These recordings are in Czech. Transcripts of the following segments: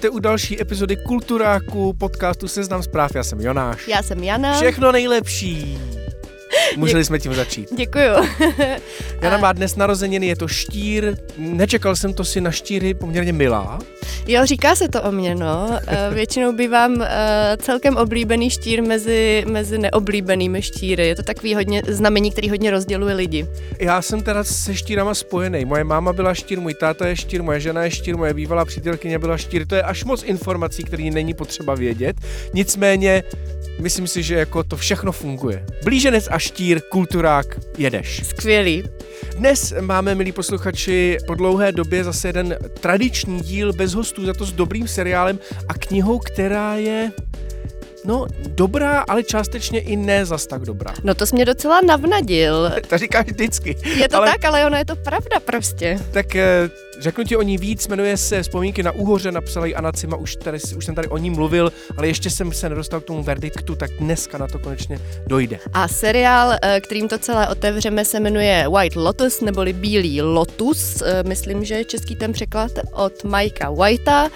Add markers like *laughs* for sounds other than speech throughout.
Vítejte u další epizody Kulturáku, podcastu Seznam zpráv. Já jsem Jonáš. Já jsem Jana. Všechno nejlepší. Můželi jsme tím začít. Děkuju. *laughs* Jana má dnes narozeniny, je to štír. Nečekal jsem to si na štíry poměrně milá. Jo, říká se to o mě, no. *laughs* Eh, většinou bývám eh, celkem oblíbený štír mezi, mezi neoblíbenými štíry. Je to takový hodně znamení, který hodně rozděluje lidi. Já jsem teda se štírama spojený. Moje máma byla štír, můj táta je štír, moje žena je štír, moje bývalá přítelkyně byla štír. To je až moc informací, které není potřeba vědět. Nicméně myslím si, že jako to všechno funguje. Blíženec a štír, kulturák, jedeš. Skvělý. Dnes máme, milí posluchači, po dlouhé době zase jeden tradiční díl bez hostů, za to s dobrým seriálem a knihou, která je No, dobrá, ale částečně i ne zas tak dobrá. No to jsi mě docela navnadil. *laughs* To říkáš vždycky. Je to ale... tak, ale ono je to pravda prostě. Tak eh, řeknu ti o ní víc, jmenuje se Vzpomínky na úhoře, napsala ji Anna Cima, už, tady, už jsem tady o ní mluvil, ale ještě jsem se nedostal k tomu verdiktu, tak dneska na to konečně dojde. A seriál, eh, kterým to celé otevřeme, se jmenuje White Lotus, neboli Bílý lotus, eh, myslím, že je český ten překlad od Mikea Whitea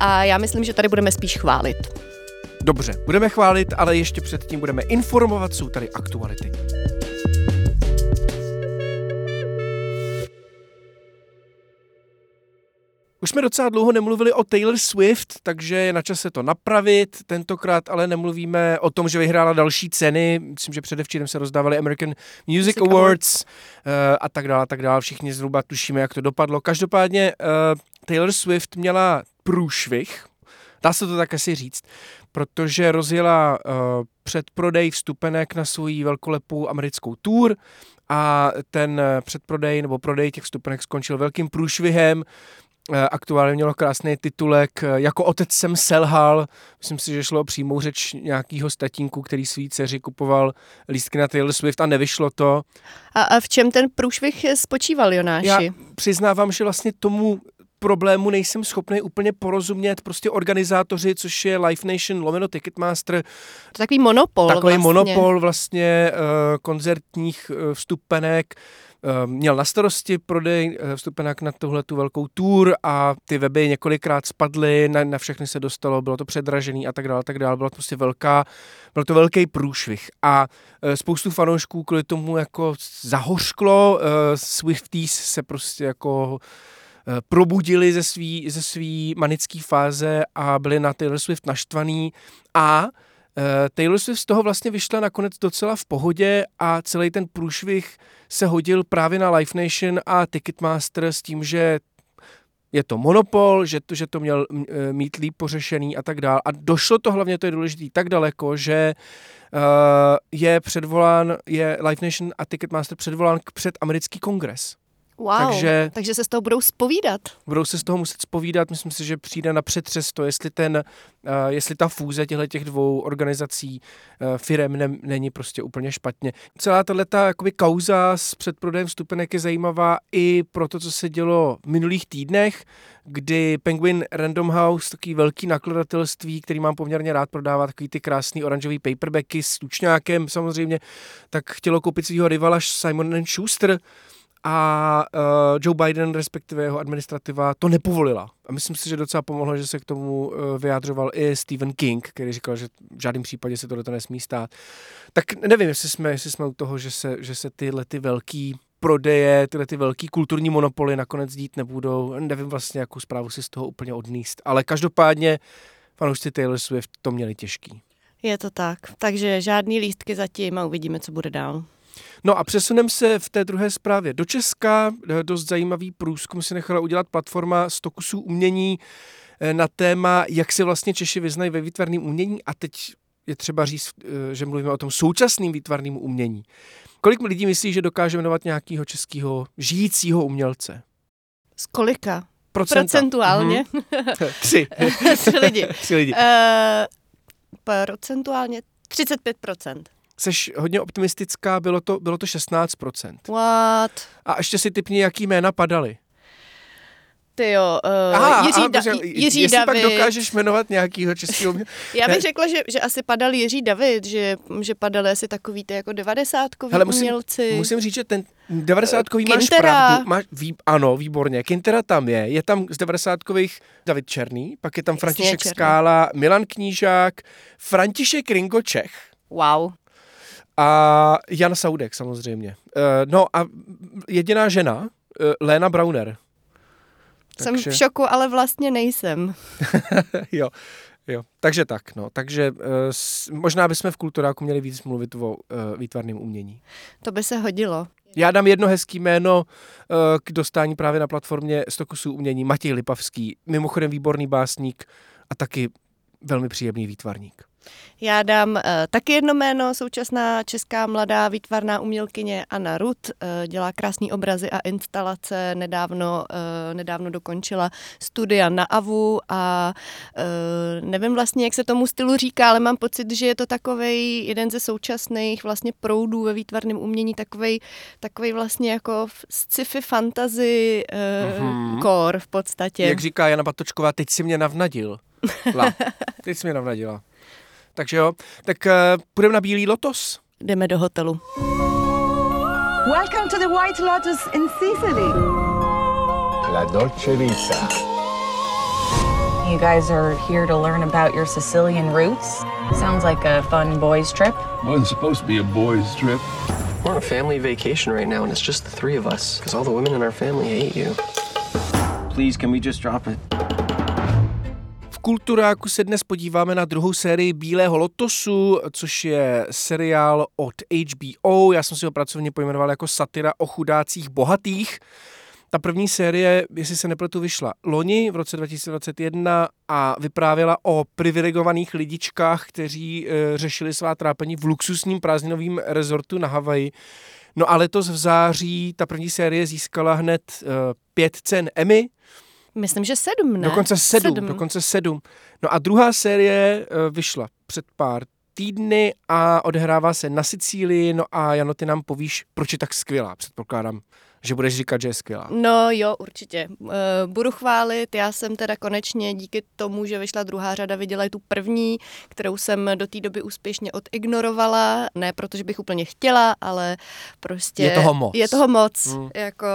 a já myslím, že tady budeme spíš chválit. Dobře, budeme chválit, ale ještě předtím budeme informovat, jsou tady aktuality. Už jsme docela dlouho nemluvili o Taylor Swift, takže je na čase to napravit. Tentokrát ale nemluvíme o tom, že vyhrála další ceny. Myslím, že předevčírem se rozdávaly American Music, Music Awards. Uh, a tak dále, a tak dále. Všichni zhruba tušíme, jak to dopadlo. Každopádně uh, Taylor Swift měla průšvih, dá se to tak asi říct, protože rozjela uh, předprodej vstupenek na svou velkolepou americkou tour a ten předprodej nebo prodej těch vstupenek skončil velkým průšvihem. Eh, aktuálně mělo krásný titulek eh, Jako otec jsem selhal. Myslím si, že šlo o přímou řeč nějakého statínku, který svý dceři kupoval lístky na Taylor Swift a nevyšlo to. A, a v čem ten průšvih spočíval, Jonáši? Já přiznávám, že vlastně tomu problému nejsem schopný úplně porozumět. Prostě organizátoři, což je Life Nation, lomeno Ticketmaster. To takový monopol Takový vlastně. monopol vlastně uh, koncertních uh, vstupenek. Uh, měl na starosti prodej vstupenek na tuhle tu velkou tour a ty weby několikrát spadly, na, na všechny se dostalo, bylo to předražený a tak dále, tak dále. Byla to prostě velká, byl to velký průšvih a spoustu fanoušků kvůli tomu jako zahořklo. Swifties se prostě jako Eh, probudili ze svý, ze svý manické fáze a byli na Taylor Swift naštvaný a uh, Taylor Swift z toho vlastně vyšla nakonec docela v pohodě a celý ten průšvih se hodil právě na Life Nation a Ticketmaster s tím, že je to monopol, že to, že to měl eh, mít líp pořešený a tak dál. A došlo to hlavně, to je důležité, tak daleko, že uh, je předvolán, je Life Nation a Ticketmaster předvolán k před americký kongres. Wow, takže, takže se z toho budou spovídat. Budou se z toho muset spovídat, myslím si, že přijde na přetřes to, jestli, ten, uh, jestli ta fúze těchto těch dvou organizací uh, firem ne, není prostě úplně špatně. Celá tato jakoby kauza s předprodejem vstupenek je zajímavá i pro to, co se dělo v minulých týdnech, kdy Penguin Random House, takový velký nakladatelství, který mám poměrně rád prodávat, takový ty krásný oranžový paperbacky s tučňákem samozřejmě, tak chtělo koupit svého rivala Simon Schuster, a uh, Joe Biden, respektive jeho administrativa, to nepovolila. A myslím si, že docela pomohlo, že se k tomu uh, vyjádřoval i Stephen King, který říkal, že v žádném případě se to nesmí stát. Tak nevím, jestli jsme, jestli jsme u toho, že se, že se tyhle ty velký prodeje, tyhle ty velký kulturní monopoly nakonec dít nebudou. Nevím vlastně, jakou zprávu si z toho úplně odníst. Ale každopádně fanoušci Taylor Swift to měli těžký. Je to tak. Takže žádný lístky zatím a uvidíme, co bude dál. No a přesunem se v té druhé zprávě do Česka. Dost zajímavý průzkum si nechala udělat platforma 100 kusů umění eh, na téma, jak se vlastně Češi vyznají ve výtvarném umění a teď je třeba říct, eh, že mluvíme o tom současném výtvarném umění. Kolik lidí myslí, že dokáže jmenovat nějakého českého žijícího umělce? Z kolika? Procenta. Procentuálně? Mm-hmm. *laughs* Tři. Tři lidi. *laughs* Tři lidi. Uh, procentuálně 35%. Seš hodně optimistická, bylo to, bylo to 16%. What? A ještě si typni, jaký jména padaly. Ty jo, uh, Aha, Jiří, aha, da- protože Jiří jestli David. pak dokážeš jmenovat nějakýho českého. *laughs* Já bych řekla, že, že asi padal Jiří David, že, že padaly asi takový ty jako devadesátkoví Hele, musím- umělci. Musím říct, že ten 90 máš Kintera. pravdu. Máš, ví, ano, výborně. Kintera tam je. Je tam z 90 David Černý, pak je tam Jasně, František Černý. Skála, Milan Knížák, František Ringo Čech Wow. A Jan Saudek samozřejmě. Uh, no a jediná žena, uh, Léna Brauner. Jsem v šoku, ale vlastně nejsem. *laughs* jo, jo. Takže tak, no. Takže uh, s, možná bychom v kulturáku měli víc mluvit o uh, výtvarném umění. To by se hodilo. Já dám jedno hezký jméno k dostání právě na platformě 100 kusů umění. Matěj Lipavský, mimochodem výborný básník a taky velmi příjemný výtvarník. Já dám uh, taky jedno jméno, současná česká mladá výtvarná umělkyně Anna Rut, uh, dělá krásné obrazy a instalace, nedávno, uh, nedávno dokončila studia na AVU a uh, nevím vlastně, jak se tomu stylu říká, ale mám pocit, že je to takovej jeden ze současných vlastně proudů ve výtvarném umění, takovej vlastně jako sci-fi fantasy uh, Mhm. core v podstatě. Jak říká Jana Batočková, teď si mě navnadil. La. *laughs* Teď si mě navnadila. Takže jo, tak uh, půjdeme na Bílý lotos. Jdeme do hotelu. Welcome to the White Lotus in Sicily. La Dolce Vita. You guys are here to learn about your Sicilian roots. Sounds like a fun boys' trip. Wasn't supposed to be a boys' trip. We're on a family vacation right now, and it's just the three of us because all the women in our family hate you. Please, can we just drop it? Kulturáku se dnes podíváme na druhou sérii Bílého lotosu, což je seriál od HBO. Já jsem si ho pracovně pojmenoval jako satira o chudácích bohatých. Ta první série, jestli se nepletu, vyšla loni v roce 2021 a vyprávěla o privilegovaných lidičkách, kteří e, řešili svá trápení v luxusním prázdninovém rezortu na Havaji. No a letos v září ta první série získala hned e, pět cen Emmy, Myslím, že sedm, ne? Dokonce sedm, sedm, dokonce sedm. No a druhá série uh, vyšla před pár týdny a odehrává se na Sicílii, no a Jano, ty nám povíš, proč je tak skvělá, předpokládám, že budeš říkat, že je skvělá. No jo, určitě. Eh, budu chválit, já jsem teda konečně díky tomu, že vyšla druhá řada, viděla tu první, kterou jsem do té doby úspěšně odignorovala, ne protože bych úplně chtěla, ale prostě... Je toho moc. Je toho moc, mm. jako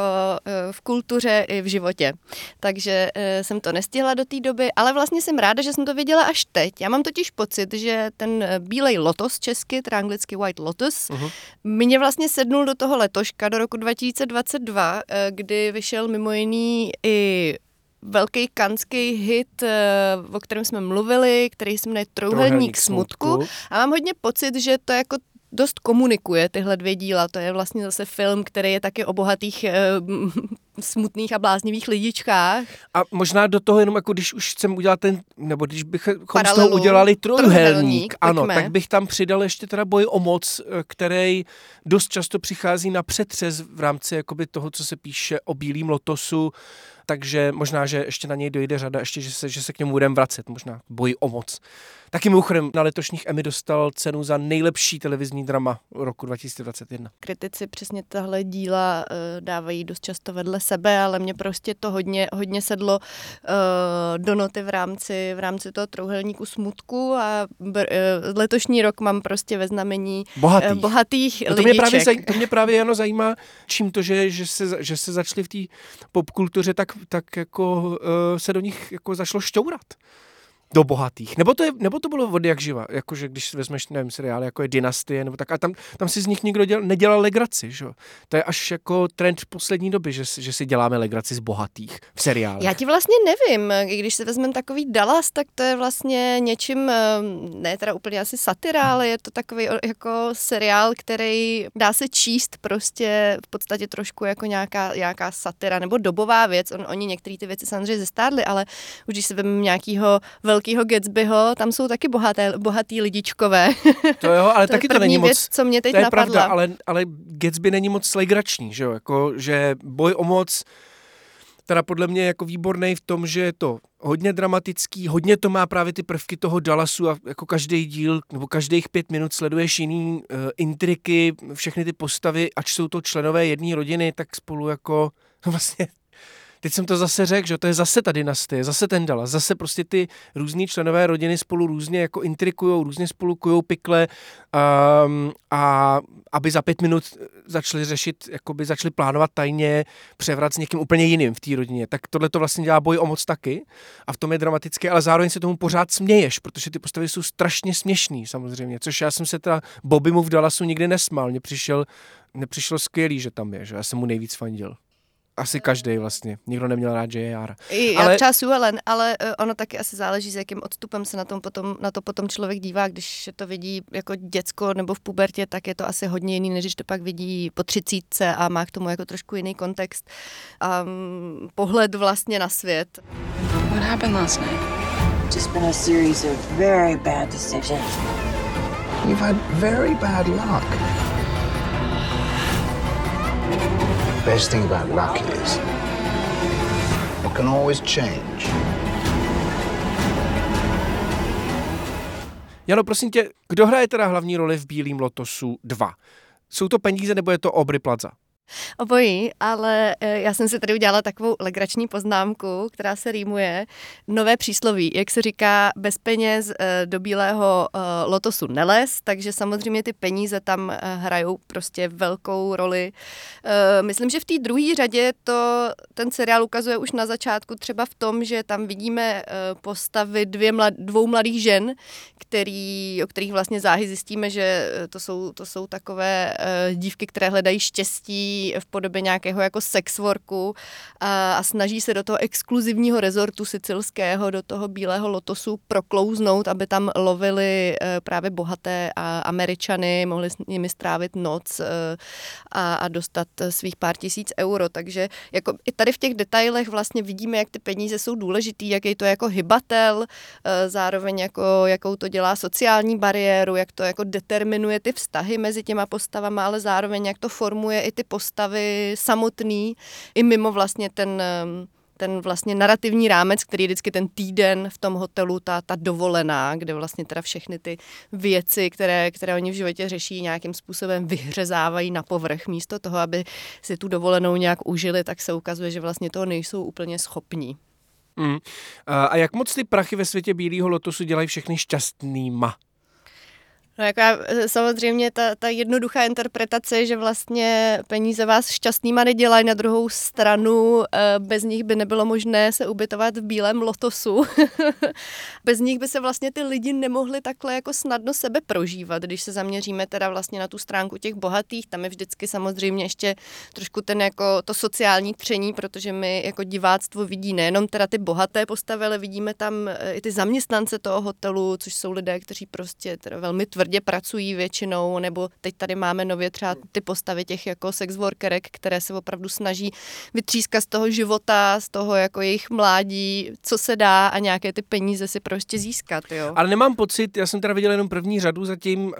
eh, v kultuře i v životě. Takže eh, jsem to nestihla do té doby, ale vlastně jsem ráda, že jsem to viděla až teď. Já mám totiž pocit, že ten bílej lotos česky, teda anglicky White Lotus, mm-hmm. mě vlastně sednul do toho letoška, do roku 2020 2002, eh, kdy vyšel mimo jiný i velký kanský hit, eh, o kterém jsme mluvili, který se jmenuje Trouhelník smutku. smutku. A mám hodně pocit, že to jako dost komunikuje tyhle dvě díla. To je vlastně zase film, který je taky o bohatých eh, smutných a bláznivých lidičkách. A možná do toho jenom, jako když už chcem udělat ten, nebo když bychom z toho udělali trojuhelník, Trojúhelník, ano, pojďme. tak bych tam přidal ještě teda boj o moc, eh, který dost často přichází na přetřes v rámci jakoby toho, co se píše o Bílým lotosu, takže možná, že ještě na něj dojde řada, ještě, že se, že se k němu budeme vracet, možná boj o moc. Taky mimochodem na letošních Emmy dostal cenu za nejlepší televizní drama roku 2021. Kritici přesně tahle díla uh, dávají dost často vedle sebe, ale mě prostě to hodně, hodně sedlo uh, do noty v rámci, v rámci toho trouhelníku smutku a uh, letošní rok mám prostě ve znamení Bohatých. eh, bohatých No to, mě právě, lidiček. to mě právě Jano zajímá, čím to, že, že, se, že se začali v té popkultuře tak, tak jako uh, se do nich jako zašlo šťourat. Do bohatých. Nebo to, je, nebo to bylo od jak živa, jakože když vezmeš, nevím, seriál, jako je Dynastie, nebo tak, a tam, tam si z nich nikdo děl, nedělal legraci, že? To je až jako trend poslední doby, že, že si děláme legraci z bohatých v seriále. Já ti vlastně nevím, když se vezmeme takový Dallas, tak to je vlastně něčím, eh, ne teda úplně asi satira, ale je to takový jako seriál, který dá se číst prostě v podstatě trošku jako nějaká, nějaká satira nebo dobová věc. On, oni některé ty věci samozřejmě zestádli, ale už když se vezmeme nějakého velkého Gatsbyho, tam jsou taky bohaté, bohatý lidičkové. *laughs* To jo, ale to taky je to není věc, moc... co mě teď to je napadla. pravda, ale, ale Gatsby není moc legrační, že jo, jako, že boj o moc teda podle mě jako výborný v tom, že je to hodně dramatický, hodně to má právě ty prvky toho Dallasu a jako každý díl nebo každých pět minut sleduješ jiný uh, intriky, všechny ty postavy, ač jsou to členové jedné rodiny, tak spolu jako no *laughs* vlastně teď jsem to zase řekl, že to je zase ta dynastie, zase ten Dallas, zase prostě ty různý členové rodiny spolu různě jako intrikujou, různě spolu kujou pikle um, a aby za pět minut začali řešit, jakoby začali plánovat tajně převrat s někým úplně jiným v té rodině. Tak tohle to vlastně dělá boj o moc taky a v tom je dramatické, ale zároveň se tomu pořád směješ, protože ty postavy jsou strašně směšný samozřejmě, což já jsem se teda Bobby mu v Dallasu nikdy nesmál, mně přišel, nepřišlo skvělý, že tam je, že já jsem mu nejvíc fandil asi každý vlastně. Nikdo neměl rád J.R. Já ale... třeba Suelen, ale uh, ono taky asi záleží, s jakým odstupem se na, tom potom, na to potom člověk dívá. Když to vidí jako děcko nebo v pubertě, tak je to asi hodně jiný, než když to pak vidí po třicítce a má k tomu jako trošku jiný kontext a um, pohled vlastně na svět. What happened last night? Just been a series of very bad decisions. You've had very bad luck. Best thing about luck is it can always change. Jano, prosím tě, kdo hraje teda hlavní roli v Bílým lotosu 2? Jsou to peníze nebo je to Obry Plaza? Obojí, ale eh, já jsem si tady udělala takovou legrační poznámku, která se rýmuje. Nové přísloví, jak se říká, bez peněz eh, do bílého eh, lotosu neles, takže samozřejmě ty peníze tam hrajou prostě velkou roli. Myslím, že v té druhé řadě to ten seriál ukazuje už na začátku třeba v tom, že tam vidíme postavy dvě mlad, dvou mladých žen, který, o kterých vlastně záhy zjistíme, že to jsou, to jsou takové dívky, které hledají štěstí v podobě nějakého jako sexworku a, a snaží se do toho exkluzivního rezortu sicilského, do toho bílého lotosu proklouznout, aby tam lovili e, právě bohaté a američany, mohli s nimi strávit noc e, a, a dostat svých pár tisíc euro. Takže jako i tady v těch detailech vlastně vidíme, jak ty peníze jsou důležitý, jaký to je jako hybatel, e, zároveň jako, jakou to dělá sociální bariéru, jak to jako determinuje ty vztahy mezi těma postavama, ale zároveň jak to formuje i ty postavy postavy samotný, i mimo vlastně ten ten vlastně narrativní rámec, který je vždycky ten týden v tom hotelu, ta, ta dovolená, kde vlastně teda všechny ty věci, které, které oni v životě řeší, nějakým způsobem vyhřezávají na povrch. Místo toho, aby si tu dovolenou nějak užili, tak se ukazuje, že vlastně toho nejsou úplně schopní. Mm. A jak moc ty prachy ve světě Bílého lotosu dělají všechny šťastnýma? No jako já, e, samozřejmě ta, ta jednoduchá interpretace je, že vlastně peníze vás šťastnýma nedělají, na druhou stranu e, bez nich by nebylo možné se ubytovat v bílém lotosu. *laughs* bez nich by se vlastně ty lidi nemohli takhle jako snadno sebe prožívat, když se zaměříme teda vlastně na tu stránku těch bohatých, tam je vždycky samozřejmě ještě trošku ten jako to sociální tření, protože my jako diváctvo vidí nejenom teda ty bohaté postavy, ale vidíme tam e, i ty zaměstnance toho hotelu, což jsou lidé, kteří prostě teda velmi tvrdí tvrdě pracují většinou, nebo teď tady máme nově třeba ty postavy těch jako sex workerek, které se opravdu snaží vytřískat z toho života, z toho jako jejich mládí, co se dá a nějaké ty peníze si prostě získat, jo. Ale nemám pocit, já jsem teda viděl jenom první řadu zatím, uh,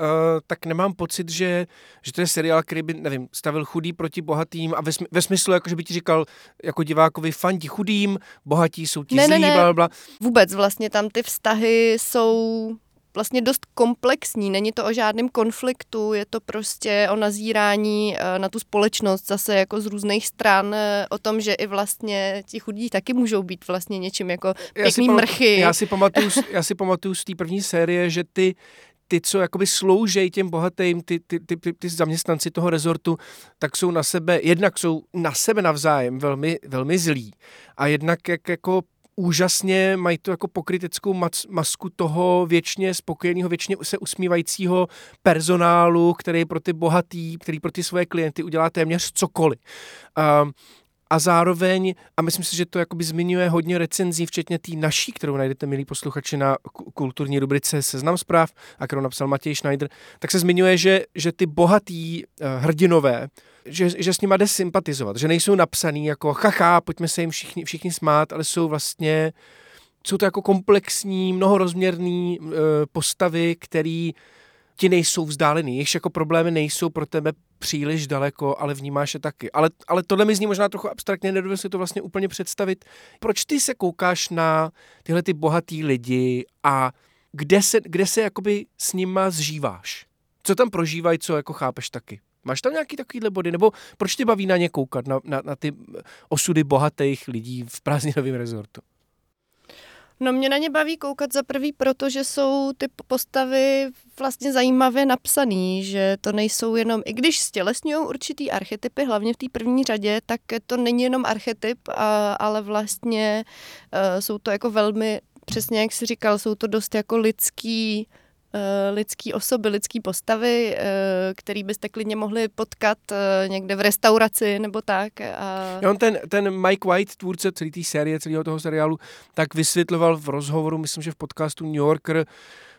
tak nemám pocit, že, že to je seriál, který by, nevím, stavil chudý proti bohatým a ve, sm- ve smyslu, jako že by ti říkal jako divákovi fandí chudým, bohatí jsou ti ne, zlí, ne, ne. bla, bla. Vůbec vlastně tam ty vztahy jsou vlastně dost komplexní. Není to o žádném konfliktu, je to prostě o nazírání eh, na tu společnost zase jako z různých stran, eh, o tom, že i vlastně ti chudí taky můžou být vlastně něčím jako pěkný já mrchy. Já si pamatuju, já si pamatuju z té první série, že ty ty, co jakoby sloužejí těm bohatým, ty, ty, ty, ty, ty zaměstnanci toho rezortu, tak jsou na sebe, jednak jsou na sebe navzájem velmi, velmi zlí a jednak jak jako úžasně mají tu jako pokryteckou mas- masku toho věčně spokojeného, věčně se usmívajícího personálu, který pro ty bohatý, který pro ty svoje klienty udělá téměř cokoliv. Um, a zároveň, a myslím si, že to jakoby zmiňuje hodně recenzí, včetně té naší, kterou najdete, milí posluchači, na kulturní rubrice Seznam zpráv, a kterou napsal Matěj Schneider, tak se zmiňuje, že, že ty bohatý uh, hrdinové, že, že s nima jde sympatizovat, že nejsou napsaný jako chacha, pojďme se jim všichni, všichni smát, ale jsou vlastně, jsou to jako komplexní, mnohorozměrný uh, postavy, který ti nejsou vzdálený, jejichž jako problémy nejsou pro tebe příliš daleko, ale vnímáš je taky. Ale, ale tohle mi zní možná trochu abstraktně, nedovedu si to vlastně úplně představit. Proč ty se koukáš na tyhle ty bohatý lidi a kde se, kde se jakoby s nima zžíváš? Co tam prožívají, co jako chápeš taky? Máš tam nějaký takovýhle body? Nebo proč tě baví na ně koukat, na, na, na ty osudy bohatých lidí v prázdninovém rezortu? No mě na ně baví koukat za prvý, protože jsou ty postavy vlastně zajímavě napsaný, že to nejsou jenom, i když stělesňují určitý archetypy, hlavně v té první řadě, tak to není jenom archetyp, a, ale vlastně uh, jsou to jako velmi, přesně jak jsi říkal, jsou to dost jako lidský lidský osoby, lidský postavy, eh, který byste klidně mohli potkat eh, někde v restauraci nebo tak. A... On ten, ten Mike White, tvůrce celé té série, celého toho seriálu, tak vysvětloval v rozhovoru, myslím, že v podcastu New Yorker,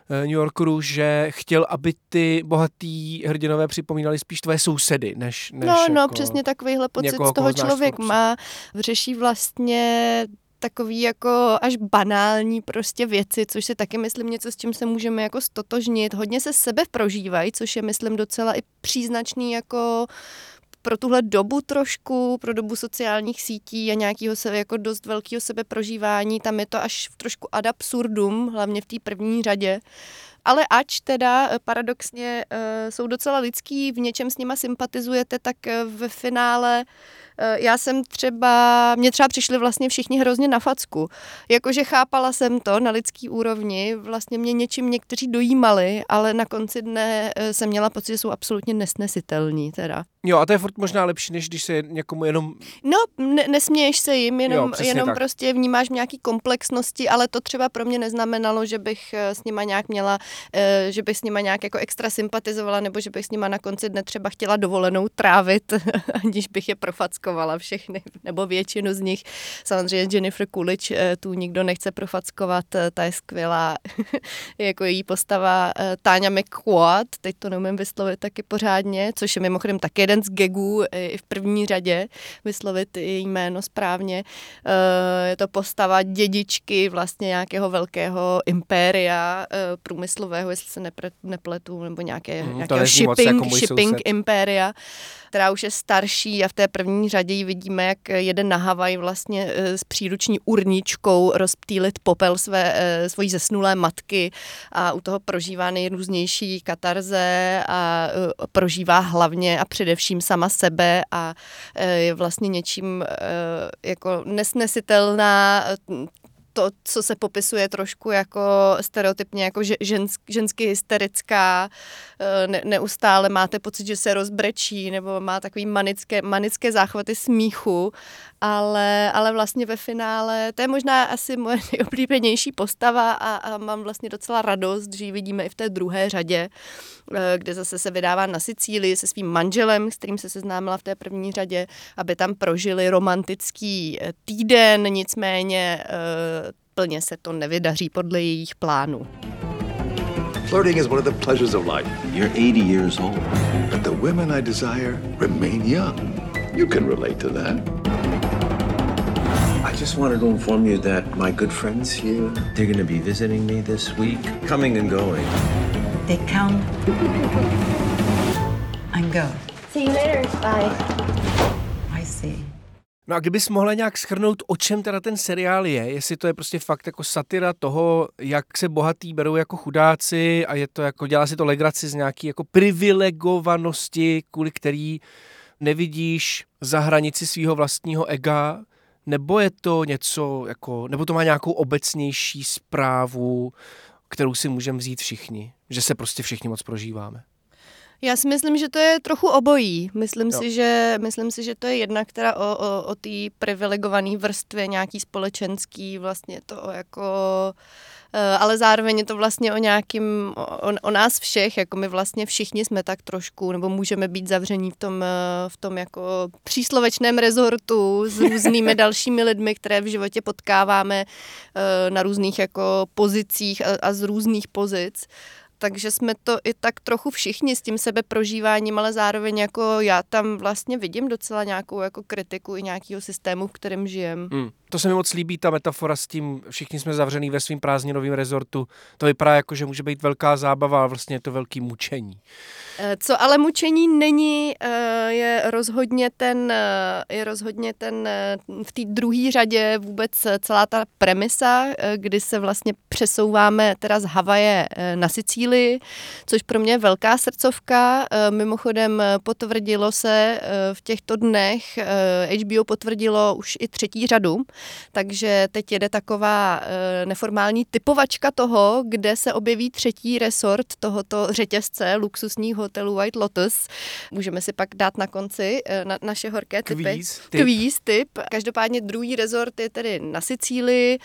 New Yorkeru, že chtěl, aby ty bohatý hrdinové připomínali spíš tvoje sousedy, než, než No, no, jako no, přesně takovýhle pocit z toho člověk má. Řeší vlastně takový jako až banální prostě věci, což se taky myslím něco, s čím se můžeme jako stotožnit. Hodně se sebe prožívají, což je myslím docela i příznačný jako pro tuhle dobu trošku, pro dobu sociálních sítí a nějakého se, jako dost velkého sebeprožívání, tam je to až trošku ad absurdum, hlavně v té první řadě. Ale ač teda eh, paradoxně uh, jsou docela lidský, v něčem s nima sympatizujete, tak uh, ve finále Eh, já jsem třeba, mě třeba přišli vlastně všichni hrozně na facku. Jakože chápala jsem to na lidský úrovni, vlastně mě něčím někteří dojímali, ale na konci dne eh, jsem měla pocit, že jsou absolutně nesnesitelní teda. Jo, a to je furt možná lepší, než když se někomu jenom... No, ne, nesměješ se jim, jenom, jo, jenom prostě vnímáš nějaký komplexnosti, ale to třeba pro mě neznamenalo, že bych eh, s nima nějak měla, že bych s nima nějak jako extra sympatizovala, nebo že bych s nima na konci dne třeba chtěla dovolenou trávit, *laughs* aniž bych je profackovala všechny, nebo většinu z nich. Samozřejmě Jennifer Coolidge eh, tu nikdo nechce profackovat, eh, ta je skvělá, *laughs* jako její postava eh, Táňa McQuad, teď to neumím vyslovit taky pořádně, což je mimochodem taky jeden z gagů i v první řadě, vyslovit její jméno správně. Je to postava dědičky vlastně nějakého velkého impéria průmyslového, jestli se nepletu, nebo nějaké, mm, nějakého shipping, jako shipping impéria která už je starší a v té první řadě ji vidíme, jak jede na Havaj vlastně eh, s příruční urničkou rozptýlit popel své, eh, svojí zesnulé matky a u toho prožívá nejrůznější katarze a eh, prožívá hlavně a především sama sebe a je vlastně něčím jako nesnesitelná to, co se popisuje trošku jako stereotypně jako žensk, žensky hysterická, eh, ne, neustále máte pocit, že se rozbrečí nebo má takový manické, manické záchvaty smíchu, ale, ale vlastně ve finále, to je možná asi moje *laughs* nejoblíbenější postava a, a mám vlastně docela radost, že ji vidíme i v té druhé řadě, eh, kde zase se vydává na Sicílii se svým manželem, s kterým se seznámila v té první řadě, aby tam prožili romantický eh, týden, nicméně plně se to nevydaří podle jejich plánů. Flirting is one of the pleasures of life. You're 80 years old. But the women I desire remain young. You can relate to that. Just wanted to inform you that my good friends here, they're going to be visiting me this week, coming and going. They come and go. See you later. Bye. I see. No a kdybys mohla nějak schrnout, o čem teda ten seriál je, jestli to je prostě fakt jako satira toho, jak se bohatí berou jako chudáci a je to jako, dělá si to legraci z nějaký jako privilegovanosti, kvůli který nevidíš za hranici svého vlastního ega, nebo je to něco jako, nebo to má nějakou obecnější zprávu, kterou si můžeme vzít všichni, že se prostě všichni moc prožíváme? Já si myslím, že to je trochu obojí. Myslím, Jo. si, že, myslím si, že to je jedna, která o, o, o té privilegované vrstvě nějaký společenský, vlastně to jako... eh, Ale zároveň je to vlastně o nějakým, o, o nás všech, jako my vlastně všichni jsme tak trošku, nebo můžeme být zavření v tom, eh, v tom jako příslovečném rezortu s *laughs* různými dalšími lidmi, které v životě potkáváme eh, na různých jako pozicích a, a z různých pozic. Takže jsme to i tak trochu všichni s tím sebeprožíváním, ale zároveň jako já tam vlastně vidím docela nějakou jako kritiku i nějakého systému, v kterém žijem. Hmm. To se mi moc líbí, ta metafora s tím, všichni jsme zavřený ve svým prázdninovém rezortu. To vypadá jako, že může být velká zábava, ale vlastně je to velký mučení. Eh, Co ale mučení není, eh, je rozhodně ten, eh, je rozhodně ten v té druhé řadě vůbec celá ta premisa, kdy se vlastně přesouváme teda z Havaje na Sicílii, což pro mě je velká srdcovka. Eh, Mimochodem eh, potvrdilo se eh, v těchto dnech, HBO potvrdilo už i třetí řadu, takže teď jede taková neformální typovačka toho, kde se objeví třetí resort tohoto řetězce luxusních hotelů White Lotus. Můžeme si pak dát na konci na, naše horké typy. Kvíz, tip. Kvíz, tip. Každopádně druhý resort je tedy na Sicílii.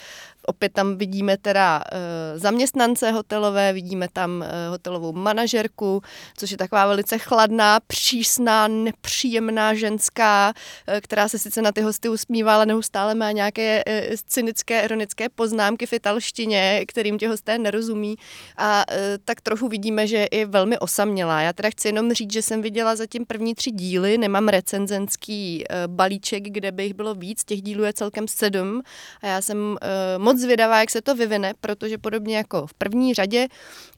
Opět tam vidíme teda e, zaměstnance hotelové, vidíme tam e, hotelovou manažerku, což je taková velice chladná, přísná, nepříjemná ženská, e, která se sice na ty hosty usmívá, ale neustále má nějaké cynické, ironické poznámky v italštině, kterým ti hosté nerozumí. A tak trochu vidíme, že je velmi osamělá. Já teda chci jenom říct, že jsem viděla zatím první tři díly, nemám recenzenský balíček, kde by jich bylo víc, těch dílů je celkem sedm a já jsem e, moc zvědavá, jak se to vyvine, protože podobně jako v první řadě,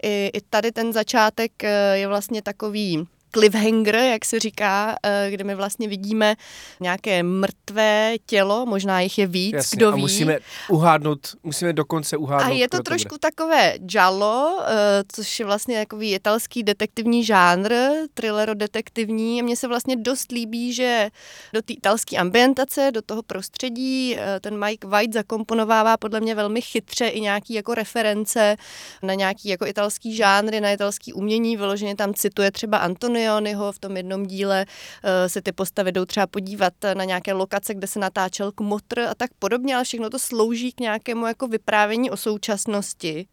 i, i tady ten začátek e, je vlastně takový cliffhanger, jak se říká, eh, kde my vlastně vidíme nějaké mrtvé tělo, možná jich je víc, Jasně, kdo a ví. musíme uhádnout, musíme dokonce uhádnout. A je to trošku bude. takové giallo, eh, což je vlastně takový italský detektivní žánr, thrillero-detektivní. A mně se vlastně dost líbí, že do té italské ambientace, do toho prostředí, eh, ten Mike White zakomponovává podle mě velmi chytře i nějaký jako reference na nějaký jako italský žánry, na italský umění. Vyloženě tam cituje třeba Antonioniho v tom jednom díle eh, se ty postavy jdou třeba podívat na nějaké lokace, kde se natáčel kmotr a tak podobně, ale všechno to slouží k nějakému jako vyprávění o současnosti.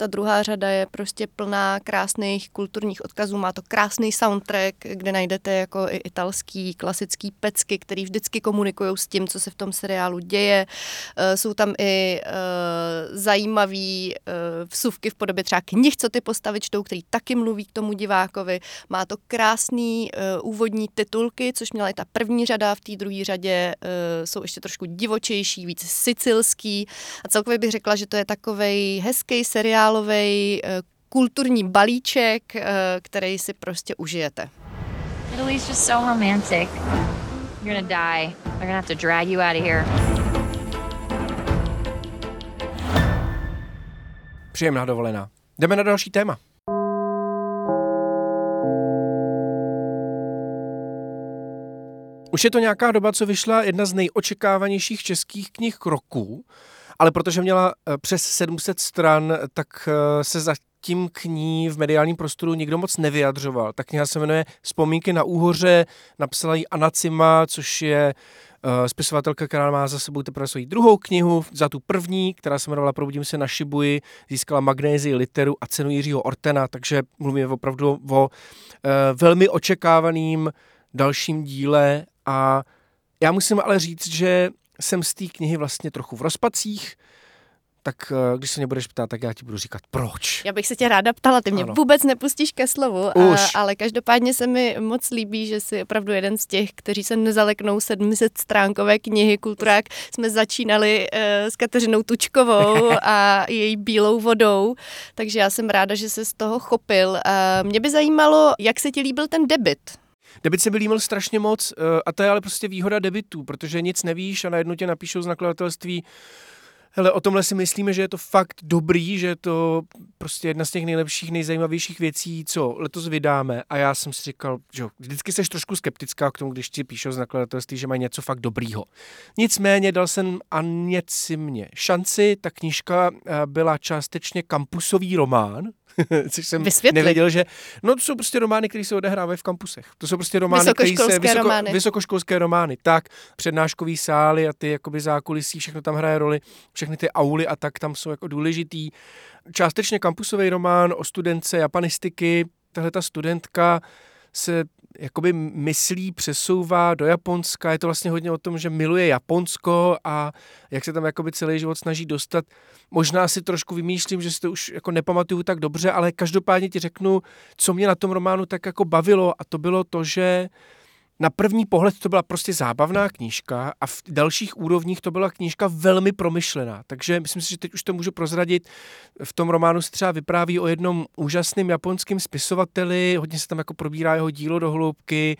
Ta druhá řada je prostě plná krásných kulturních odkazů, má to krásný soundtrack, kde najdete jako i italský klasický pecky, který vždycky komunikují s tím, co se v tom seriálu děje. Eh, Jsou tam i eh, zajímavý eh, vsuvky v podobě třeba knih, co ty postavy čtou, který taky mluví k tomu divákovi. Má to krásný úvodní titulky, což měla i ta první řada, v té druhé řadě jsou ještě trošku divočejší, víc sicilský a celkově bych řekla, že to je takovej hezký seriálový kulturní balíček, eh, který si prostě užijete. Italy's just so romantic. You're gonna die. They're gonna have to drag you out of here. Příjemná dovolená. Jdeme na další téma. Už je to nějaká doba, co vyšla jedna z nejočekávanějších českých knih roku, ale protože měla eh, přes 700 stran, tak eh, se zatím k ní v mediálním prostoru nikdo moc nevyjadřoval. Ta kniha se jmenuje Vzpomínky na úhoře, napsala ji Anna Cima, což je uh, spisovatelka, která má za sebou teprve svoji druhou knihu, za tu první, která se jmenovala Probudím se na Šibuji, získala magnézii literu a cenu Jiřího Ortena, takže mluvíme opravdu o uh, velmi očekávaným dalším díle a já musím ale říct, že jsem z té knihy vlastně trochu v rozpacích, tak eh, když se mě budeš ptát, tak já ti budu říkat proč. Já bych se tě ráda ptala, ty mě Ano. vůbec nepustíš ke slovu, Už. A, ale každopádně se mi moc líbí, že jsi opravdu jeden z těch, kteří se nezaleknou 700 stránkové knihy Kulturák. Jsme začínali uh, s Kateřinou Tučkovou *laughs* a její bílou vodou, takže já jsem ráda, že se z toho chopil. Uh, mě by zajímalo, jak se ti líbil ten debit. Debit se by líbil strašně moc eh, a to je ale prostě výhoda debitů, protože nic nevíš a najednou tě napíšou z nakladatelství Hele, o tomhle si myslíme, že je to fakt dobrý, že je to prostě jedna z těch nejlepších, nejzajímavějších věcí, co letos vydáme. A já jsem si říkal, že vždycky jsi trošku skeptická k tomu, když ti píšou z nakladatelství, že mají něco fakt dobrýho. Nicméně dal jsem Aněci mě šanci. Ta knížka eh, byla částečně kampusový román, *laughs* což jsem Vysvětli. nevěděl, že... No to jsou prostě romány, které se odehrávají v kampusech. To jsou prostě romány, které se... Vysokoškolské romány. Vysokoškolské romány. Tak, přednáškový sály a ty jakoby zákulisí, všechno tam hraje roli, všechny ty auly a tak tam jsou jako důležitý. Částečně kampusový román o studence japanistiky. Tahle ta studentka se jakoby myslí, přesouvá do Japonska. Je to vlastně hodně o tom, že miluje Japonsko a jak se tam jakoby celý život snaží dostat. Možná si trošku vymýšlím, že si to už jako nepamatuju tak dobře, ale každopádně ti řeknu, co mě na tom románu tak jako bavilo a to bylo to, že na první pohled to byla prostě zábavná knížka a v dalších úrovních to byla knížka velmi promyšlená. Takže myslím si, že teď už to můžu prozradit. V tom románu se třeba vypráví o jednom úžasném japonském spisovateli, hodně se tam jako probírá jeho dílo do hloubky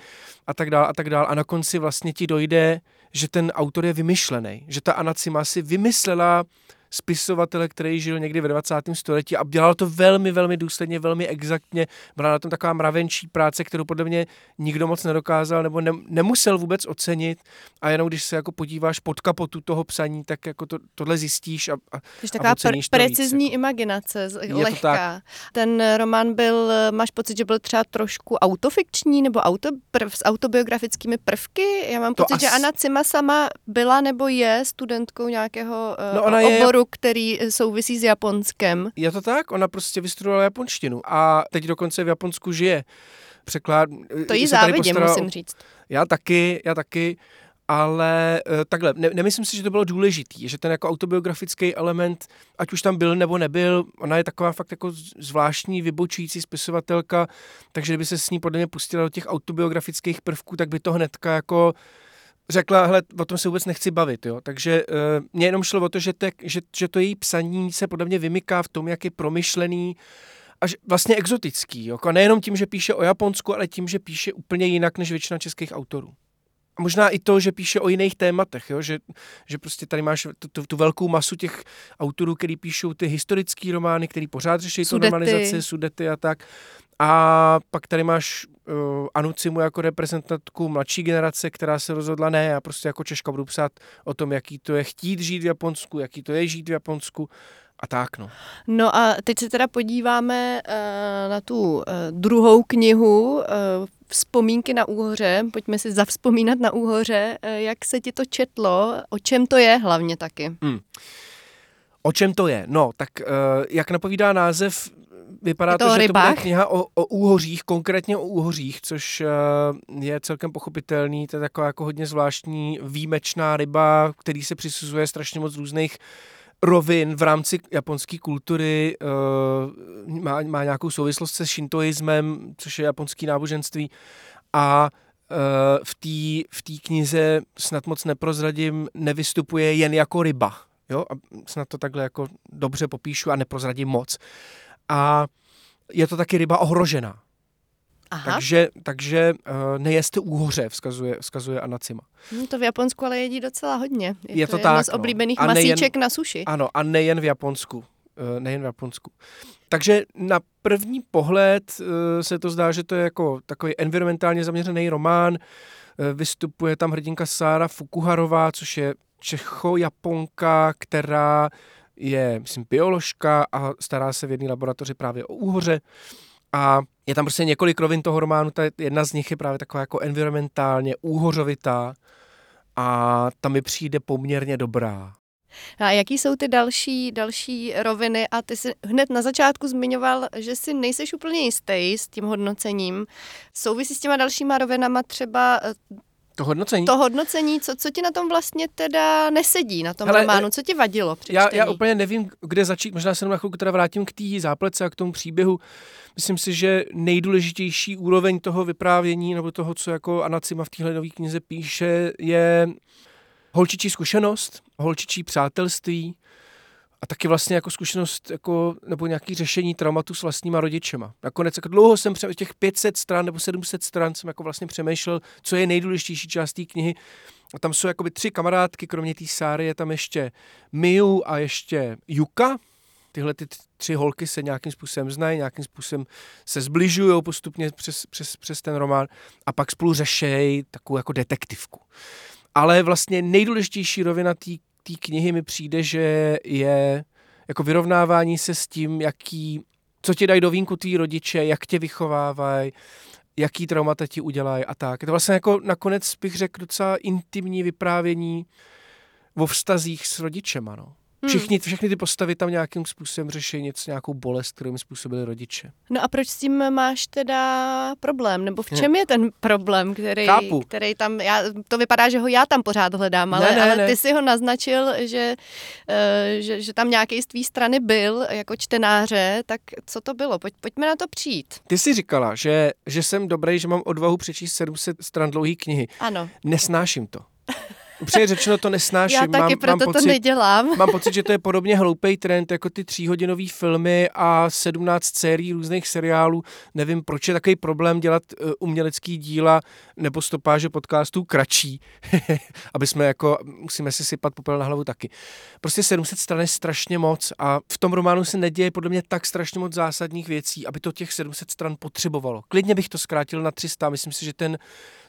a tak dál a tak dál. A na konci vlastně ti dojde, že ten autor je vymyšlený, že ta Anacima si vymyslela spisovatele, který žil někdy ve 20. století a dělal to velmi, velmi důsledně, velmi exaktně. Byla na tom taková mravenčí práce, kterou podle mě nikdo moc nedokázal nebo ne, nemusel vůbec ocenit a jenom když se jako podíváš pod kapotu toho psaní, tak jako to, tohle zjistíš a, a Takže taková a pr- precizní víc, jako. imaginace, lehká. Ten román byl, máš pocit, že byl třeba trošku autofikční nebo auto, prv, s autobiografickými prvky? Já mám pocit, as... že Anna Cima sama byla nebo je studentkou nějakého no, ona oboru oboru, který eh, souvisí s Japonskem. Je to tak? Ona prostě vystudovala japonštinu a teď dokonce v Japonsku žije. Překlád... To jí závidím, musím říct. Já taky, já taky ale uh, takhle, ne, nemyslím si, že to bylo důležitý, že ten jako autobiografický element, ať už tam byl nebo nebyl, ona je taková fakt jako zvláštní, vybočující spisovatelka, takže kdyby se s ní podle mě pustila do těch autobiografických prvků, tak by to hnedka jako řekla, hele, o tom se vůbec nechci bavit, jo. Takže uh, mě jenom šlo o to, že, te, že, že to její psaní se podle mě vymyká v tom, jak je promyšlený a vlastně exotický. Jo. A nejenom tím, že píše o Japonsku, ale tím, že píše úplně jinak než většina českých autorů. A možná i to, že píše o jiných tématech, jo? Že, že prostě tady máš tu, tu, tu velkou masu těch autorů, který píšou ty historické romány, který pořád řeší tu normalizaci, sudety a tak. A pak tady máš uh, Anucimu jako reprezentantku mladší generace, která se rozhodla, ne, já prostě jako Češka budu psát o tom, jaký to je chtít žít v Japonsku, jaký to je žít v Japonsku a tak, no. No a teď se teda podíváme uh, na tu uh, druhou knihu, uh, Vzpomínky na úhoře. Pojďme si zavzpomínat na úhoře. Uh, jak se ti to četlo? O čem to je hlavně taky? Hmm. O čem to je? No, tak uh, jak napovídá název, vypadá to, to že rybách? to bude kniha o, o úhořích, konkrétně o úhořích, což uh, je celkem pochopitelný, to je taková jako hodně zvláštní výjimečná ryba, který se přisuzuje strašně moc různých rovin v rámci japonské kultury, uh, má, má nějakou souvislost se shintoismem, což je japonský náboženství a uh, v té v tý knize snad moc neprozradím, nevystupuje jen jako ryba. Jo? A snad to takhle jako dobře popíšu a neprozradím moc. A je to taky ryba ohrožená. Aha. Takže, takže uh, nejeste úhoře, vzkazuje, vzkazuje Anacima. Hmm, to v Japonsku ale jedí docela hodně. Je, je to, to tak, z no. oblíbených no. masíček nejen, na suši. Ano, a nejen v Japonsku. Uh, nejen v Japonsku. Takže na první pohled uh, se to zdá, že to je jako takový environmentálně zaměřený román. Uh, vystupuje tam hrdinka Sára Fukuharová, což je Čecho-Japonka, která je, myslím, bioložka a stará se v jedné laboratoři právě o úhoře. A je tam prostě několik rovin toho románu, ta jedna z nich je právě taková jako environmentálně úhořovitá a tam mi přijde poměrně dobrá. A jaký jsou ty další, další roviny? A ty jsi hned na začátku zmiňoval, že si nejseš úplně jistý s tím hodnocením. Souvisí s těma dalšíma rovinama třeba eh, to hodnocení? To hodnocení, co, co ti na tom vlastně teda nesedí, na tom Hele, románu, co ti vadilo při já, já úplně nevím, kde začít, možná se na chvilku teda vrátím k té záplece a k tomu příběhu. Myslím si, že nejdůležitější úroveň toho vyprávění, nebo toho, co jako Anacima v téhle nové knize píše, je holčičí zkušenost, holčičí přátelství, a taky vlastně jako zkušenost jako, nebo nějaký řešení traumatu s vlastníma rodičema. Nakonec jako dlouho jsem pře- těch 500 stran nebo 700 stran jsem jako vlastně přemýšlel, co je nejdůležitější část té knihy A tam jsou jakoby tři kamarádky, kromě té Sáry je tam ještě Miu a ještě Yuka. Tyhle ty tři holky se nějakým způsobem znají, nějakým způsobem se zbližují postupně přes, přes, přes ten román a pak spolu řešejí takovou jako detektivku. Ale vlastně nejdůležitější rovina té knihy mi přijde, že je jako vyrovnávání se s tím, jaký, co ti dají do vínku tvý rodiče, jak tě vychovávají, jaký traumata ti udělají a tak. Je to vlastně jako nakonec bych řekl docela intimní vyprávění o vztazích s rodičema, no. Hmm. Všichni, všechny ty postavy tam nějakým způsobem řeší něco, nějakou bolest, kterou jim způsobili rodiče. No a proč s tím máš teda problém? Nebo v čem je ten problém, který, Chápu. který tam, já, to vypadá, že ho já tam pořád hledám, ale, Ne, ne, ale ne. ty si ho naznačil, že, uh, že, že tam nějaký z tvý strany byl jako čtenáře, tak co to bylo? Pojď, pojďme na to přijít. Ty jsi říkala, že, že jsem dobrý, že mám odvahu přečíst 700 stran dlouhé knihy. Ano. Nesnáším to. *laughs* Upřímně řečeno to nesnáším. Já taky mám, proto mám to pocit, nedělám. Mám pocit, že to je podobně hloupý trend, jako ty tříhodinové filmy a 17 sérií různých seriálů. Nevím, proč je takový problém dělat uh, umělecký díla nebo stopáže podcastů kratší, *laughs* aby jsme jako, musíme si sypat popel na hlavu taky. Prostě 700 stran je strašně moc a v tom románu se neděje podle mě tak strašně moc zásadních věcí, aby to těch 700 stran potřebovalo. Klidně bych to zkrátil na 300, myslím si, že ten,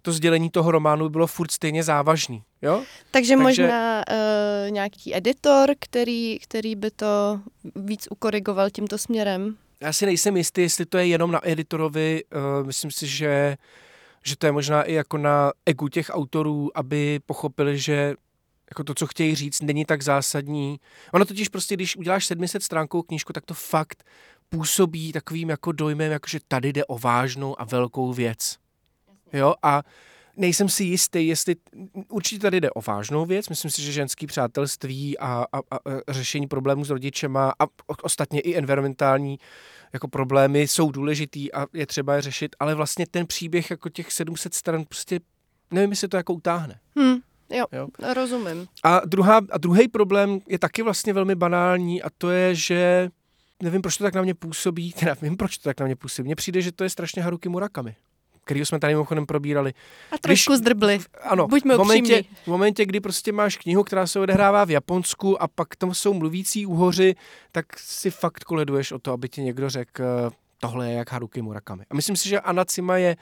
to sdělení toho románu by bylo furt stejně závažný. Jo? Takže, Takže- možná uh, nějaký editor, který, který by to víc ukorigoval tímto směrem. Já si nejsem jistý, jestli to je jenom na editorovi. Uh, myslím si, že, že to je možná i jako na egu těch autorů, aby pochopili, že jako to, co chtějí říct, není tak zásadní. Ono totiž prostě, když uděláš 700 stránkovou knížku, tak to fakt působí takovým jako dojmem, jako že tady jde o vážnou a velkou věc. Jo, a nejsem si jistý, jestli určitě tady jde o vážnou věc. Myslím si, že ženský přátelství a, a, a, a řešení problémů s rodičema a ostatně i environmentální jako problémy jsou důležitý a je třeba je řešit, ale vlastně ten příběh jako těch 700 stran prostě nevím, jestli to jako utáhne. Hm, jo, Jo. rozumím. A, druhá, a druhý problém je taky vlastně velmi banální a to je, že nevím, proč to tak na mě působí, *laughs* teda vím, proč to tak na mě působí. Mně přijde, že to je strašně Haruki Murakami, který jsme tady mimochodem probírali. A trošku zdrbli. Ano, Buďme v momentě, upřímní. v momentě, kdy prostě máš knihu, která se odehrává v Japonsku a pak tam jsou mluvící úhoři, tak si fakt koleduješ o to, aby ti někdo řekl, tohle je jak Haruki Murakami. A myslím si, že Anacima je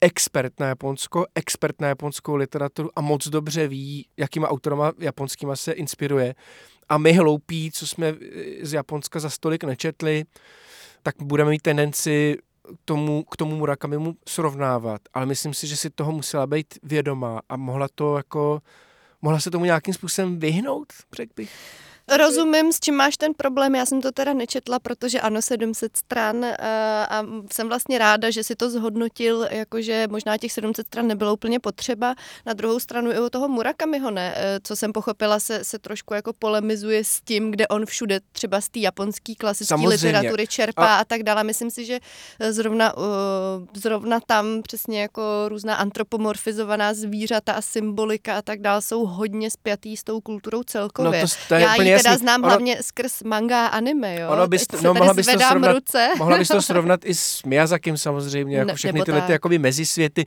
expert na Japonsko, expert na japonskou literaturu a moc dobře ví, jakýma autorama japonskýma se inspiruje. A my hloupí, co jsme z Japonska za stolik nečetli, tak budeme mít tendenci tomu, k tomu Murakamimu srovnávat. Ale myslím si, že si toho musela být vědomá a mohla to jako mohla se tomu nějakým způsobem vyhnout, řekl bych. Rozumím, s čím máš ten problém. Já jsem to teda nečetla, protože ano, 700 stran eh, a jsem vlastně ráda, že si to zhodnotil, jakože možná těch 700 stran nebylo úplně potřeba. Na druhou stranu i u toho Murakamiho ne, eh, co jsem pochopila, se, se trošku jako polemizuje s tím, kde on všude třeba z té japonské klasické literatury čerpá A- a, tak dále. Myslím si, že eh, zrovna, zrovna tam přesně jako různá antropomorfizovaná zvířata a symbolika a tak dále jsou hodně spjatý s tou kulturou celkově. No to- to je Já úplně teda jasný. znám Ono- hlavně skrz manga a anime, jo. Ono bys, Teď no, mohla bys to srovnat, ruce. mohla bys to *laughs* srovnat i s Miyazakim samozřejmě, jako Ne- všechny tyhle ty jakoby mezisvěty.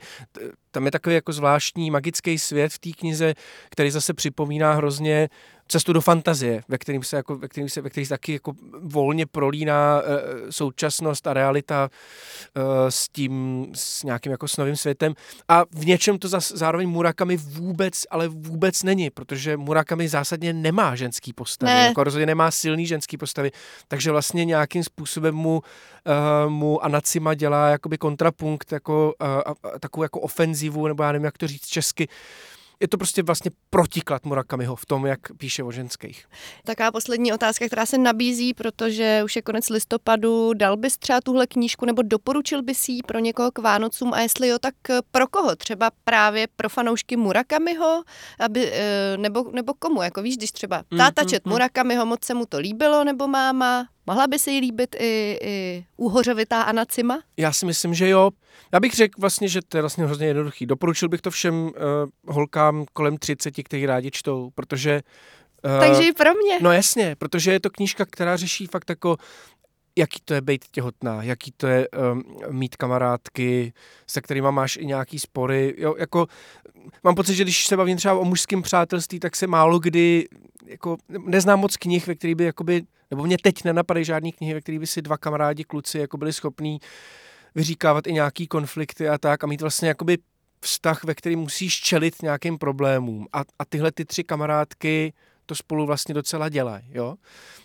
Tam je takový jako zvláštní magický svět v té knize, který zase připomíná hrozně cestu do fantazie, ve kterým se, jako, ve kterým se, ve kterým se taky jako volně prolíná e, současnost a realita e, s tím, s nějakým jako s novým světem. A v něčem to zas, zároveň Murakami vůbec, ale vůbec není, protože Murakami zásadně nemá ženský postavy, Ne. jako rozhodně nemá silný ženský postavy, takže vlastně nějakým způsobem mu, uh, mu Anacima dělá jakoby kontrapunkt, jako, uh, a, a, takovou jako ofenzivu, nebo já nevím, jak to říct česky. Je to prostě vlastně protiklad Murakamiho v tom, jak píše o ženských. Taková poslední otázka, která se nabízí, protože už je konec listopadu. Dal bys třeba tuhle knížku nebo doporučil bys ji pro někoho k Vánocům a jestli jo, tak eh, pro koho? Třeba právě pro fanoušky Murakamiho? Aby, eh, nebo, nebo komu? Jako víš, když třeba Mm, táta mm, čet mm. Murakamiho, moc se mu to líbilo, nebo máma? Mohla by se jí líbit i, i úhořovitá Anacima? Já si myslím, že jo. Já bych řekl vlastně, že to je vlastně hrozně jednoduchý. Doporučil bych to všem uh, holkám kolem 30, kteří rádi čtou, protože... Uh, Takže i pro mě. No jasně, protože je to knížka, která řeší fakt jako jaký to je být těhotná, jaký to je um, mít kamarádky, se kterými máš i nějaký spory. Jo, jako, mám pocit, že když se bavím třeba o mužském přátelství, tak se málo kdy, jako, neznám moc knih, ve kterých by, jakoby, nebo mě teď nenapadají žádný knihy, ve kterých by si dva kamarádi, kluci, jako byli schopní vyříkávat i nějaký konflikty a tak a mít vlastně jakoby vztah, ve kterém musíš čelit nějakým problémům. A, a tyhle ty tři kamarádky to spolu vlastně docela dělají, jo.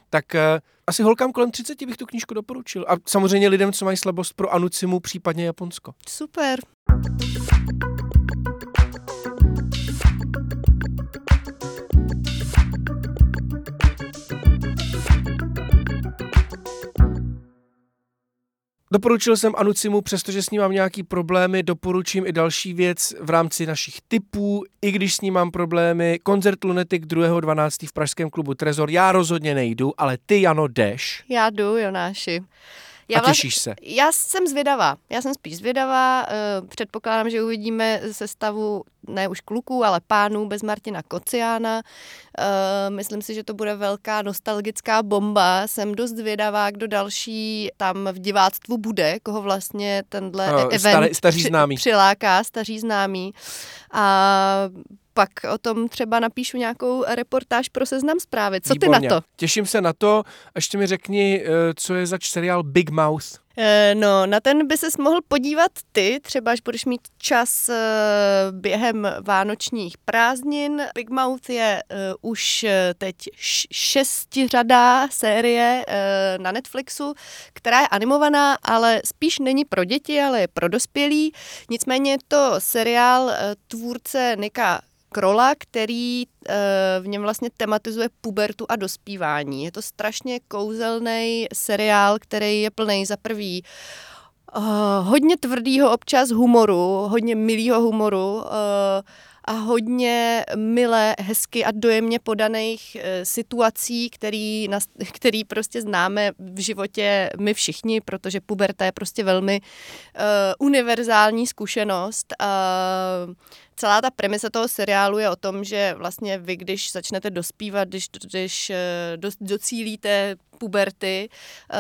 Tak uh, asi holkám kolem 30 bych tu knížku doporučil. A samozřejmě lidem, co mají slabost pro Anucimu, případně Japonsko. Super. Doporučil jsem Anucimu, přestože s ním mám nějaký problémy, doporučím i další věc v rámci našich typů, i když s ním mám problémy. Koncert Lunetik 2.12. v Pražském klubu Trezor. Já rozhodně nejdu, ale ty, Jano, jdeš. Já jdu, Jonáši. Já a těšíš se? Já jsem zvědavá. Já jsem spíš zvědavá. Eh, předpokládám, že uvidíme sestavu ne už kluků, ale pánů bez Martina Kociána. Eh, myslím si, že to bude velká nostalgická bomba. Jsem dost zvědavá, kdo další tam v diváctvu bude, koho vlastně tenhle no, event starý, staří známý. přiláká, staří známý. A pak o tom třeba napíšu nějakou reportáž pro seznam zprávy. Co Výborně. ty na to? Těším se na to. Ještě mi řekni, eh, co je zač seriál Big Mouth. Eh, no, na ten by ses mohl podívat ty, třeba až budeš mít čas eh, během vánočních prázdnin. Big Mouth je uh, už teď šestiřadá série uh, na Netflixu, která je animovaná, ale spíš není pro děti, ale je pro dospělí. Nicméně je to seriál uh, tvůrce Nika Krola, který uh, v něm vlastně tematizuje pubertu a dospívání. Je to strašně kouzelný seriál, který je plný za prvý uh, hodně tvrdýho občas humoru, hodně milýho humoru, uh, a hodně milé, hezky a dojemně podaných e, situací, který, na, který prostě známe v životě my všichni, protože puberta je prostě velmi uh, univerzální zkušenost. Uh, celá ta premisa toho seriálu je o tom, že vlastně vy, když začnete dospívat, když, když do, docílíte puberty, eh,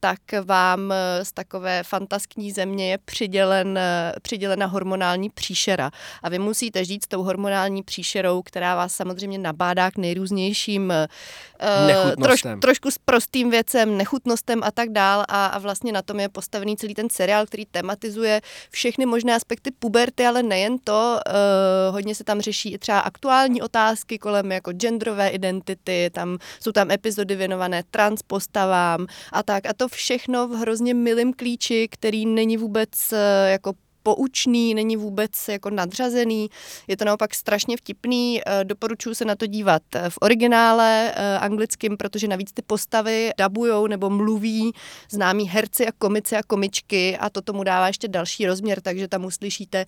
tak vám eh, z takové fantaskní země je přidělen, eh, přidělena hormonální příšera. A vy musíte žít s tou hormonální příšerou, která vás samozřejmě nabádá k nejrůznějším troš, trošku s prostým věcem, nechutnostem a tak dál. A, a vlastně na tom je postavený celý ten seriál, který tematizuje všechny možné aspekty puberty, ale nejen to. Hodně se tam řeší i třeba aktuální otázky kolem jako genderové identity, tam jsou tam epizody věnované trans trans postavám a tak. A to všechno v hrozně milém klíči, který není vůbec eh, jako poučný, není vůbec jako nadřazený, je to naopak strašně vtipný, eh, doporučuji se na to dívat eh, v originále eh, anglickým, protože navíc ty postavy dabujou nebo mluví známí herci a komici a komičky a to tomu dává ještě další rozměr, takže tam uslyšíte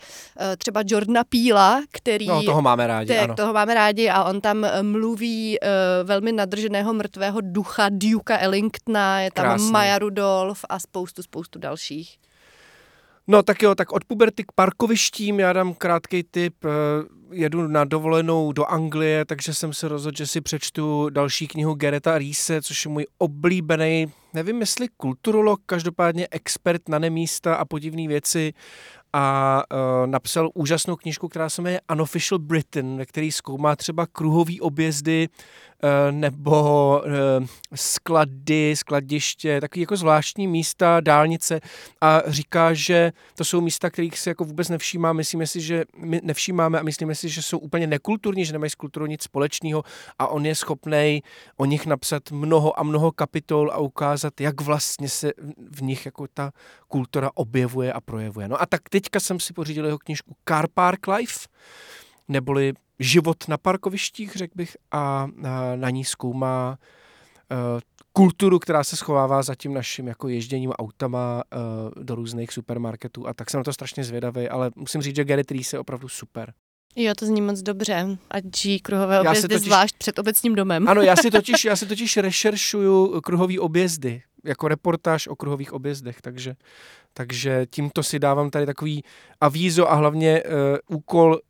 třeba Jordana Píla, který... No, toho máme rádi, tak, ano. toho máme rádi a on tam mluví velmi nadrženého mrtvého ducha Duka Ellingtona, je tam Krásný. Maja Rudolf a spoustu, spoustu dalších. No tak jo, tak od puberty k parkovištím, já dám krátký tip, eh, jedu na dovolenou do Anglie, takže jsem se rozhodl, že si přečtu další knihu Gereta Riese, což je můj oblíbený, nevím jestli kulturolog, každopádně expert na nemísta a podivné věci a uh, napsal úžasnou knižku, která se jmenuje Unofficial Britain, ve který zkoumá třeba kruhový objezdy nebo uh, sklady, skladiště, takový jako zvláštní místa, dálnice. A říká, že to jsou místa, kterých se jako vůbec nevšímá, myslíme si, že my nevšímáme a myslíme si, že jsou úplně nekulturní, že nemají s kulturou nic společného. A on je schopný o nich napsat mnoho a mnoho kapitol a ukázat, jak vlastně se v nich jako ta kultura objevuje a projevuje. No a tak teďka jsem si pořídil jeho knižku Car Park Life, neboli Život na parkovištích, řekl bych, a na ní zkoumá uh, kulturu, která se schovává za tím naším jako ježděním autama uh, do různých supermarketů a tak jsem na to strašně zvědavý, ale musím říct, že Gary Reese je opravdu super. Jo, to zní moc dobře. A žijí kruhové objezdy totiž, zvlášť před obecním domem. Ano, já si *laughs* totiž, já si totiž rešeršuju kruhový objezdy, jako reportáž o kruhových objezdech, takže, takže tímto si dávám tady takový avízo a hlavně uh, úkol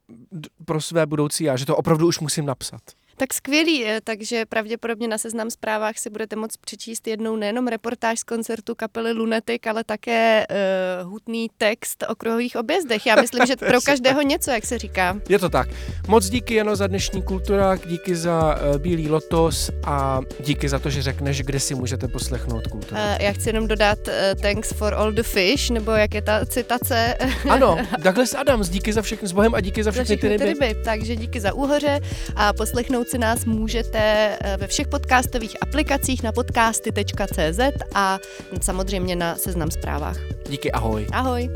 pro své budoucí já, že to opravdu už musím napsat. Tak skvělý, eh, takže pravděpodobně na seznam zprávách si budete moct přečíst jednou nejenom reportáž z koncertu kapely Lunatic, ale také uh, hutný text o kruhových objezdech. Já myslím, že *laughs* pro každého něco, jak se říká. Je to tak. Moc díky Jano za dnešní kulturák, díky za uh, Bílý lotos a díky za to, že řekneš, kde si můžete poslechnout kulturu. Uh, já chci jenom dodat uh, thanks for all the fish, nebo jak je ta citace. *laughs* ano, *laughs* Douglas Adams, díky za všechny s Bohem a díky za všechny, za všechny ty ryby. ryby. Takže díky za úhoře a poslechnout si nás můžete ve všech podcastových aplikacích na podcasty.cz a samozřejmě na seznam zprávách. Díky, ahoj. Ahoj.